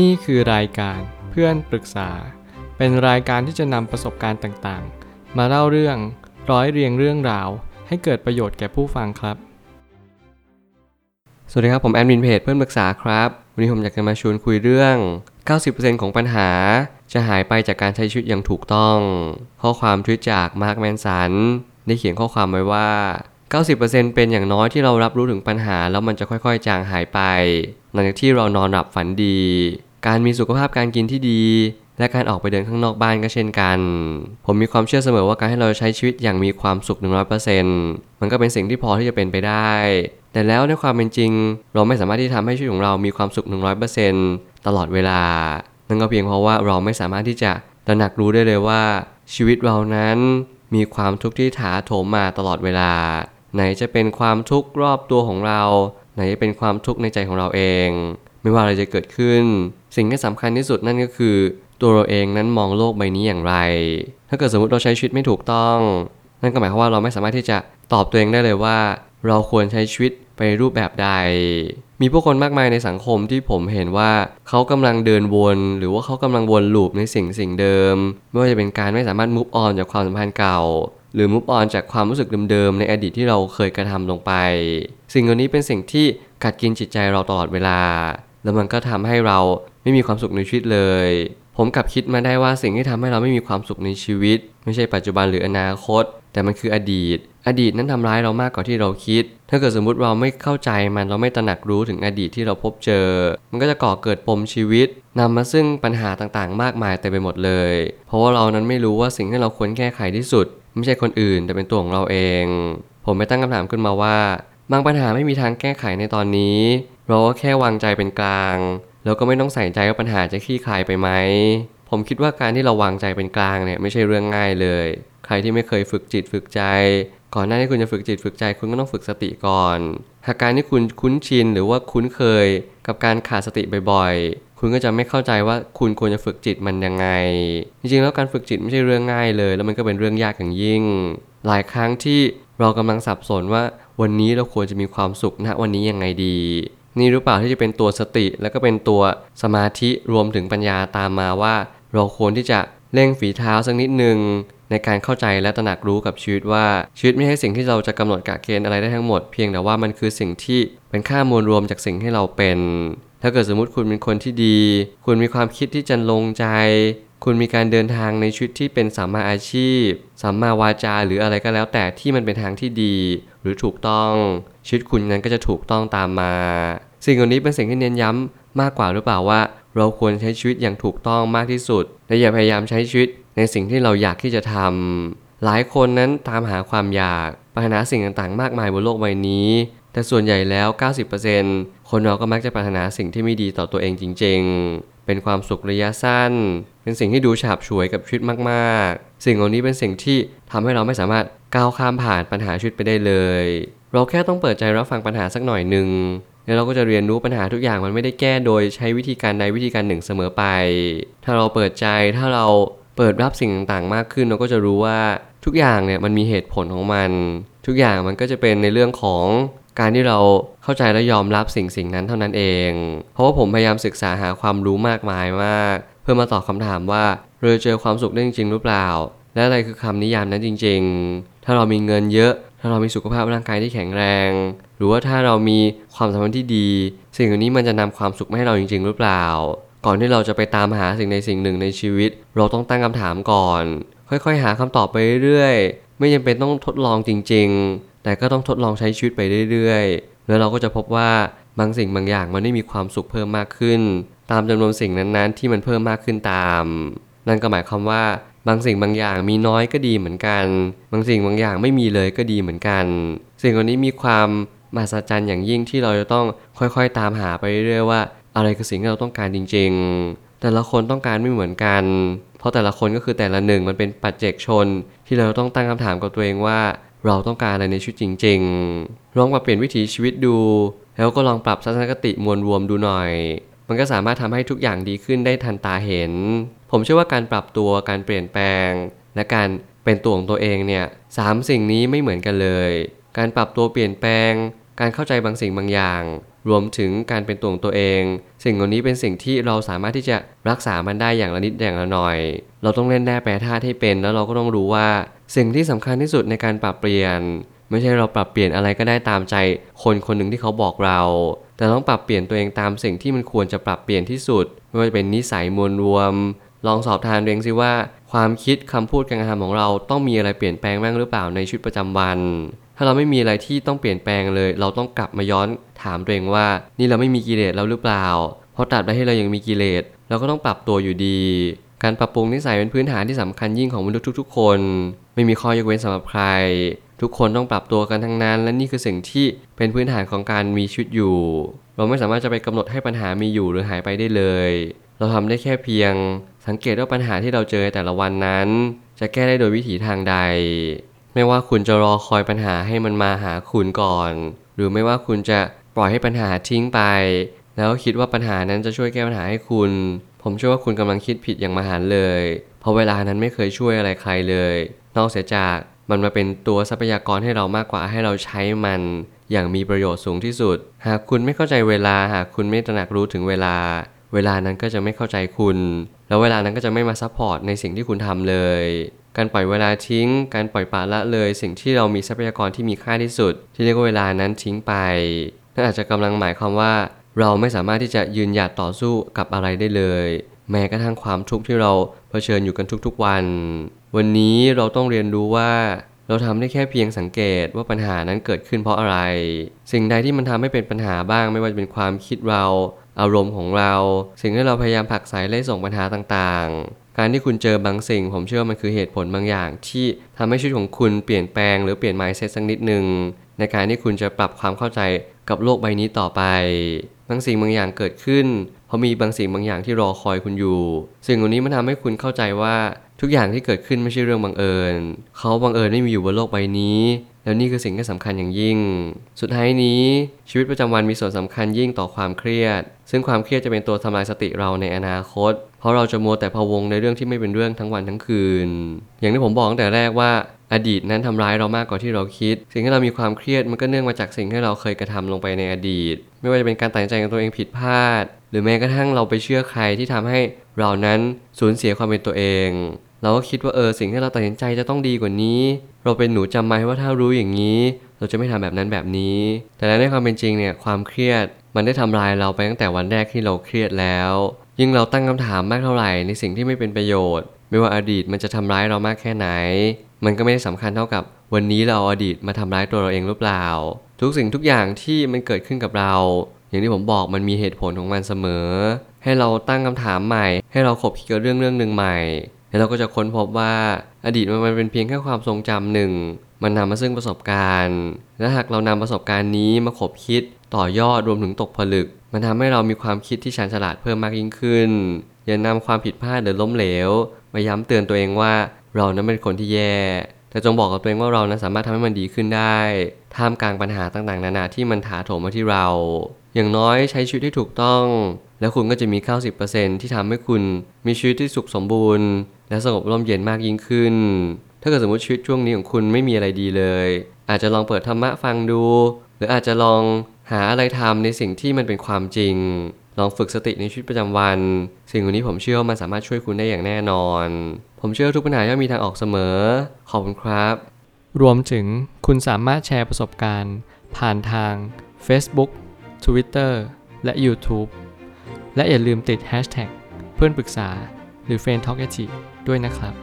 นี่คือรายการเพื่อนปรึกษา เป็นรายการที่จะนำประสบการณ์ต่างๆ มาเล่าเรื่องร้อยเรียงเรื่องราว ให้เกิดประโยชน์แก่ผู้ฟังครับ สวัสดีครับผมแอดมินเพจเพื่อนปรึกษาครับ วันนี้ผมอยากจะมาชวนคุยเรื่อง 90%ของปัญหาจะหายไปจากการใช้ชีวิตอย่างถูกต้อง ข้อความทวิตจากมาร์คแมนสันได้เขียนข้อความไว้ว่า 90%เป็นอย่างน้อยที่เรารับรู้ถึงปัญหาแล้วมันจะค่อยๆ จางหายไป หลังจากที่เรานอนหลับฝันดี การมีสุขภาพการกินที่ดี และการออกไปเดินข้างนอกบ้านก็เช่นกัน ผมมีความเชื่อเสมอว่าการให้เราใช้ชีวิตอย่างมีความสุข 100%มันก็เป็นสิ่งที่พอที่จะเป็นไปได้ แต่แล้วในความเป็นจริง เราไม่สามารถที่ทำให้ชีวิตของเรามีความสุข 100%ตลอดเวลา นั่นก็เพียงเพราะว่าเราไม่สามารถที่จะตระหนักรู้ได้เลยว่า ชีวิตเรานั้นมีความทุกข์ที่ถาโถมมาตลอดเวลา ไหนจะเป็นความทุกข์รอบตัวของเรา ไหนจะเป็นความทุกข์ในใจของเราเอง ไม่ว่าอะไรจะเกิดขึ้น สิ่งที่สำคัญที่สุดนั่นก็คือ ตัวเราเองนั้นมองโลกใบนี้อย่างไร ถ้าเกิดสมมติเราใช้ชีวิตไม่ถูกต้อง นั่นก็หมายความว่าเราไม่สามารถที่จะตอบตัวเองได้เลยว่า เราควรใช้ชีวิตไปรูปแบบใด มีผู้คนมากมายในสังคมที่ผมเห็นว่าเขากำลังเดินวน หรือว่าเขากำลังวนลูปในสิ่งสิ่งเดิม ไม่ว่าจะเป็นการไม่สามารถมุฟออนจากความสัมพันธ์เก่า หรือมุฟออนจากความรู้สึกเดิมๆในอดีตที่เราเคยกระทำลงไป สิ่งเหล่านี้เป็นสิ่งที่กัดกินจิตใจเราตลอดเวลา แล้วมันก็ทำให้เราไม่มีความสุขในชีวิตเลย ผมกลับคิดมาได้ว่าสิ่งที่ทำให้เราไม่มีความสุขในชีวิต ไม่ใช่ปัจจุบันหรืออนาคต แต่มันคืออดีต อดีตนั้นทำร้ายเรามากกว่าที่เราคิด ถ้าเกิดสมมุติเราไม่เข้าใจมันเราไม่ตระหนักรู้ถึงอดีตที่เราพบเจอ มันก็จะก่อเกิดปมชีวิตนำมาซึ่งปัญหาต่างๆ มากมายเต็มไปหมดเลย เพราะว่าเรานั้นไม่รู้ว่าสิ่งที่เราควรแก้ไขที่สุด ไม่ใช่คนอื่น แต่เป็นตัวของเราเอง ผมไม่ตั้งคำถามขึ้นมาว่า บางปัญหาไม่มีทางแก้ไขในตอนนี้ เราก็แค่วางใจเป็นกลาง แล้วก็ไม่ต้องใส่ใจว่าปัญหาจะคลี่คลายไปไหม ผมคิดว่าการที่เราวางใจเป็นกลางเนี่ยไม่ใช่เรื่องง่ายเลย ใครที่ไม่เคยฝึกจิตฝึกใจ ก่อนหน้าที่คุณจะฝึกจิตฝึกใจคุณก็ต้องฝึกสติก่อน หากการที่คุณคุ้นชินหรือว่าคุ้นเคย กับการขาดสติบ่อย คุณก็จะไม่เข้าใจว่าคุณควรจะฝึกจิตมันยังไง จริงๆแล้วการฝึกจิตไม่ใช่เรื่องง่ายเลย แล้วมันก็เป็นเรื่องยากอย่างยิ่ง หลายครั้งที่เรากำลังสับสนว่าวันนี้เราควรจะมีความสุขณวันนี้ยังไงดี นี่หรือเปล่าที่จะเป็นตัวสติ แล้วก็เป็นตัวสมาธิรวมถึงปัญญาตามมาว่า เราควรที่จะเร่งฝีเท้าสักนิดนึงในการเข้าใจและตระหนักรู้กับชีวิตว่าชีวิตไม่ใช่สิ่งที่เราจะกำหนดกะเกณฑ์อะไรได้ทั้งหมด เพียงแต่ว่ามันคือสิ่งที่ เป็นค่ามวลรวมจากสิ่งที่เราเป็น ถ้าเกิดสมมุติคุณเป็นคนที่ดี คุณมีความคิดที่จะลงใจ คุณมีการเดินทางในชีวิตที่เป็นสัมมาอาชีพสัมมาวาจาหรืออะไรก็แล้วแต่ที่มันเป็นทางที่ดี หรือถูกต้อง ชีวิตคุณนั้นก็จะถูกต้องตามมา สิ่งเหล่านี้เป็นสิ่งที่เน้นย้ำมากกว่าหรือเปล่าว่า เราควรใช้ชีวิตอย่างถูกต้องมากที่สุด และอย่าพยายามใช้ชีวิตในสิ่งที่เราอยากที่จะทำหลายคนนั้นตามหาความอยากปัญหาสิ่งต่างๆ มากมายบนโลกใบนี้ แต่ส่วนใหญ่แล้ว 90%คนเราก็มักจะปรารถนาสิ่งที่ไม่ดีต่อตัวเองจริง ๆ เป็นความสุขระยะสั้น เป็นสิ่งที่ดูฉาบฉวยกับชีวิตมากๆ สิ่งเหล่านี้เป็นสิ่งที่ทำให้เราไม่สามารถก้าวข้ามผ่านปัญหาชีวิตไปได้เลย เราแค่ต้องเปิดใจรับฟังปัญหาสักหน่อยหนึ่งแล้วเราก็จะเรียนรู้ปัญหาทุกอย่างมันไม่ได้แก้โดยใช้วิธีการใดวิธีการหนึ่งเสมอไป ถ้าเราเปิดใจถ้าเราเปิดรับสิ่งต่างๆ มากขึ้นเราก็จะรู้ว่าทุกอย่างเนี่ยมันมีเหตุผลของมัน ทุกอย่างมันก็จะเป็นในเรื่องของ การที่เราเข้าใจและยอมรับสิ่งสิ่งนั้นเท่านั้นเอง เพราะว่าผมพยายามศึกษาหาความรู้มากมายมาก เพื่อมาตอบคำถามว่าเราจะเจอความสุขได้จริงหรือเปล่า และอะไรคือคำนิยามนั้นจริง ๆ ถ้าเรามีเงินเยอะ ถ้าเรามีสุขภาพร่างกายที่แข็งแรง หรือว่าถ้าเรามีความสัมพันธ์ที่ดี สิ่งเหล่านี้มันจะนำความสุขมาให้เราจริง ๆ หรือเปล่า ก่อนที่เราจะไปตามหาสิ่งในสิ่งหนึ่งในชีวิต เราต้องตั้งคำถามก่อน ค่อยๆ หาคำตอบไปเรื่อยๆไม่จำเป็นต้องทดลองจริง ๆ แต่ก็ต้องทดลองใช้ชีวิตไปเรื่อยๆ แล้วเราก็จะพบว่าบางสิ่งบางอย่างมันไม่มีความสุขเพิ่มมากขึ้น ตามจำนวนสิ่งนั้นๆ ที่มันเพิ่มมากขึ้นตาม นั่นก็หมายความว่าบางสิ่งบางอย่างมีน้อยก็ดีเหมือนกัน บางสิ่งบางอย่างไม่มีเลยก็ดีเหมือนกัน สิ่งเหล่านี้มีความมหัศจรรย์อย่างยิ่งที่เราจะต้องค่อยๆ ตามหาไปเรื่อยๆว่า อะไรคือสิ่งที่เราต้องการจริง ๆ แต่ละคนต้องการไม่เหมือนกัน เพราะแต่ละคนก็คือแต่ละหนึ่งมันเป็นปัจเจกชน ที่เราต้องตั้งคำถามกับตัวเองว่า เราต้องการอะไรในชีวิตจริงๆลองมาเปลี่ยนวิถีชีวิตดู แล้วก็ลองปรับทัศนคติมวลรวมดูหน่อย มันก็สามารถทำให้ทุกอย่างดีขึ้นได้ทันตาเห็น ผมเชื่อว่าการปรับตัวการเปลี่ยนแปลง และการเป็นตัวของตัวเองเนี่ยสามสิ่งนี้ไม่เหมือนกันเลย การปรับตัวเปลี่ยนแปลง การเข้าใจบางสิ่งบางอย่าง รวมถึงการเป็นตัวของตัวเอง สิ่งเหล่านี้เป็นสิ่งที่เราสามารถที่จะรักษามันได้อย่างละนิดอย่างละหน่อย เราต้องเล่นแร่แปรธาตุให้เป็น แล้วเราก็ต้องรู้ว่า สิ่งที่สำคัญที่สุดในการปรับเปลี่ยน ไม่ใช่เราปรับเปลี่ยนอะไรก็ได้ตามใจ คนคนหนึ่งที่เขาบอกเรา แต่ต้องปรับเปลี่ยนตัวเองตามสิ่งที่มันควรจะปรับเปลี่ยนที่สุด ไม่ว่าจะเป็นนิสัยมวลรวม ลองสอบทานเองสิว่า ความคิดคำพูดการกระทำของเราต้องมีอะไรเปลี่ยนแปลงบ้างหรือเปล่าในชีวิตประจำวัน ถ้าเราไม่มีอะไรที่ต้องเปลี่ยนแปลงเลย เราต้องกลับมาย้อนถามตัวเองว่า นี่เราไม่มีกิเลสแล้วหรือเปล่า เพราะตราบใดที่เรายังมีกิเลสเราก็ต้องปรับตัวอยู่ดี การปรับปรุงนิสัยเป็นพื้นฐานที่สำคัญยิ่งของมนุษย์ทุก ๆ คน ไม่มีข้อยกเว้นสำหรับใคร ทุกคนต้องปรับตัวกันทั้งนั้น และนี่คือสิ่งที่เป็นพื้นฐานของการมีชีวิตอยู่ เราไม่สามารถจะไปกำหนดให้ปัญหามีอยู่หรือหายไปได้เลย เราทำได้แค่เพียง สังเกตว่าปัญหาที่เราเจอแต่ละวันนั้น จะแก้ได้โดยวิถีทางใด ไม่ว่าคุณจะรอคอยปัญหาให้มันมาหาคุณก่อน หรือไม่ว่าคุณจะปล่อยให้ปัญหาทิ้งไป แล้วคิดว่าปัญหานั้นจะช่วยแก้ปัญหาให้คุณ ผมเชื่อว่าคุณกำลังคิดผิดอย่างมหันเลย เพราะเวลานั้นไม่เคยช่วยอะไรใครเลย นอกเสียจากมันมาเป็นตัวทรัพยากรให้เรามากกว่าให้เราใช้มัน อย่างมีประโยชน์สูงที่สุด หากคุณไม่เข้าใจเวลา หากคุณไม่ตระหนักรู้ถึงเวลา เวลานั้นก็จะไม่เข้าใจคุณ แล้วเวลานั้นก็จะไม่มา support ในสิ่งที่คุณทำเลย การปล่อยเวลาทิ้ง การปล่อยปละละเลย สิ่งที่เรามีทรัพยากรที่มีค่าที่สุด ที่เรียกว่าเวลานั้นทิ้งไปนั่นอาจจะกำลังหมายความว่า เราไม่สามารถที่จะยืนหยัดต่อสู้กับอะไรได้เลย แม้กระทั่งความทุกข์ที่เราเผชิญอยู่กันทุกๆวัน วันนี้เราต้องเรียนรู้ว่าเราทำได้แค่เพียงสังเกตว่าปัญหานั้นเกิดขึ้นเพราะอะไร สิ่งใดที่มันทำให้เป็นปัญหาบ้าง ไม่ว่าจะเป็นความคิดเรา อารมณ์ของเรา สิ่งที่เราพยายามผลักไสไล่ส่งปัญหาต่างๆ การที่คุณเจอบางสิ่ง ผมเชื่อว่ามันคือเหตุผลบางอย่าง ที่ทำให้ชีวิตของคุณเปลี่ยนแปลงหรือเปลี่ยน mindset สักนิดหนึ่งในการที่คุณจะปรับความเข้าใจกับโลกใบนี้ต่อไป บางสิ่งบางอย่างเกิดขึ้น เพราะมีบางสิ่งบางอย่างที่รอคอยคุณอยู่ สิ่งเหล่านี้มันทำให้คุณเข้าใจว่าทุกอย่างที่เกิดขึ้นไม่ใช่เรื่องบังเอิญ เขาบังเอิญไม่มีอยู่บนโลกใบนี้ แล้วนี่คือสิ่งที่สำคัญอย่างยิ่ง สุดท้ายนี้ชีวิตประจำวันมีส่วนสำคัญยิ่งต่อความเครียด ซึ่งความเครียดจะเป็นตัวทำลายสติเราในอนาคต เพราะเราจะมัวแต่พะวงในเรื่องที่ไม่เป็นเรื่องทั้งวันทั้งคืน อย่างที่ผมบอกตั้งแต่แรกว่าอดีตนั้นทำร้ายเรามากกว่าที่เราคิด สิ่งที่เรามีความเครียดมันก็เนื่องมาจากสิ่งที่เราเคยกระทำลงไปในอดีต ไม่ว่าจะเป็นการตัดใจของตัวเองผิดพลาด หรือแม้กระทั่งเราไปเชื่อใครที่ทำให้เรานั้นสูญเสียความเป็นตัวเอง เราก็คิดว่าเออสิ่งที่เราตัดสินใจจะต้องดีกว่านี้ เราเป็นหนูจำไว้ว่าถ้ารู้อย่างนี้ เราจะไม่ทำแบบนั้นแบบนี้ แต่ในความเป็นจริงเนี่ยความเครียดมันได้ทำลายเราไปตั้งแต่วันแรกที่เราเครียดแล้ว ยิ่งเราตั้งคำถามมากเท่าไหร่ในสิ่งที่ไม่เป็นประโยชน์ ไม่ว่าอดีตมันจะทำร้ายเรามากแค่ไหน มันก็ไม่ได้สำคัญเท่ากับวันนี้เราเอาอดีตมาทำร้ายตัวเราเองหรือเปล่า ทุกสิ่งทุกอย่างที่มันเกิดขึ้นกับเรา อย่างที่ผมบอกมันมีเหตุผลของมันเสมอ ให้เราตั้งคำถามใหม่ ให้เราขบคิดกับเรื่องเรื่องหนึ่งใหม่แล้วเราก็จะค้นพบว่าอดีตมันเป็นเพียงแค่ความทรงจำหนึ่ง มันนำมาซึ่งประสบการณ์ และหากเรานำประสบการณ์นี้มาขบคิดต่อยอดรวมถึงตกผลึก มันทำให้เรามีความคิดที่ชาญฉลาดเพิ่มมากยิ่งขึ้น อย่านำความผิดพลาดหรือล้มเหลวมาย้ำเตือนตัวเองว่าเรานั้นเป็นคนที่แย่ แต่จงบอกกับตัวเองว่าเรานั้นสามารถทำให้มันดีขึ้นได้ ท่ามกลางปัญหาต่างๆ นานาที่มันถาโถมมาที่เรา อย่างน้อยใช้ชีวิตที่ถูกต้อง แล้วคุณก็จะมี 90%ที่ทำให้คุณมีชีวิตที่สุขสมบูรณ์ และสงบร่มเย็นมากยิ่งขึ้น ถ้าเกิดสมมติชีวิตช่วงนี้ของคุณไม่มีอะไรดีเลย อาจจะลองเปิดธรรมะฟังดู หรืออาจจะลองหาอะไรทำในสิ่งที่มันเป็นความจริง ลองฝึกสติในชีวิตประจำวัน สิ่งเหล่านี้ผมเชื่อว่ามันสามารถช่วยคุณได้อย่างแน่นอน ผมเชื่อทุกปัญหาย่อมมีทางออกเสมอ ขอบคุณครับ รวมถึงคุณสามารถแชร์ประสบการณ์ ผ่านทาง Facebook Twitter และ YouTube และอย่าลืมติด Hashtag เพื่อนปรึกษาหรือ f r ร e n d t a l k a ด้วยนะครับ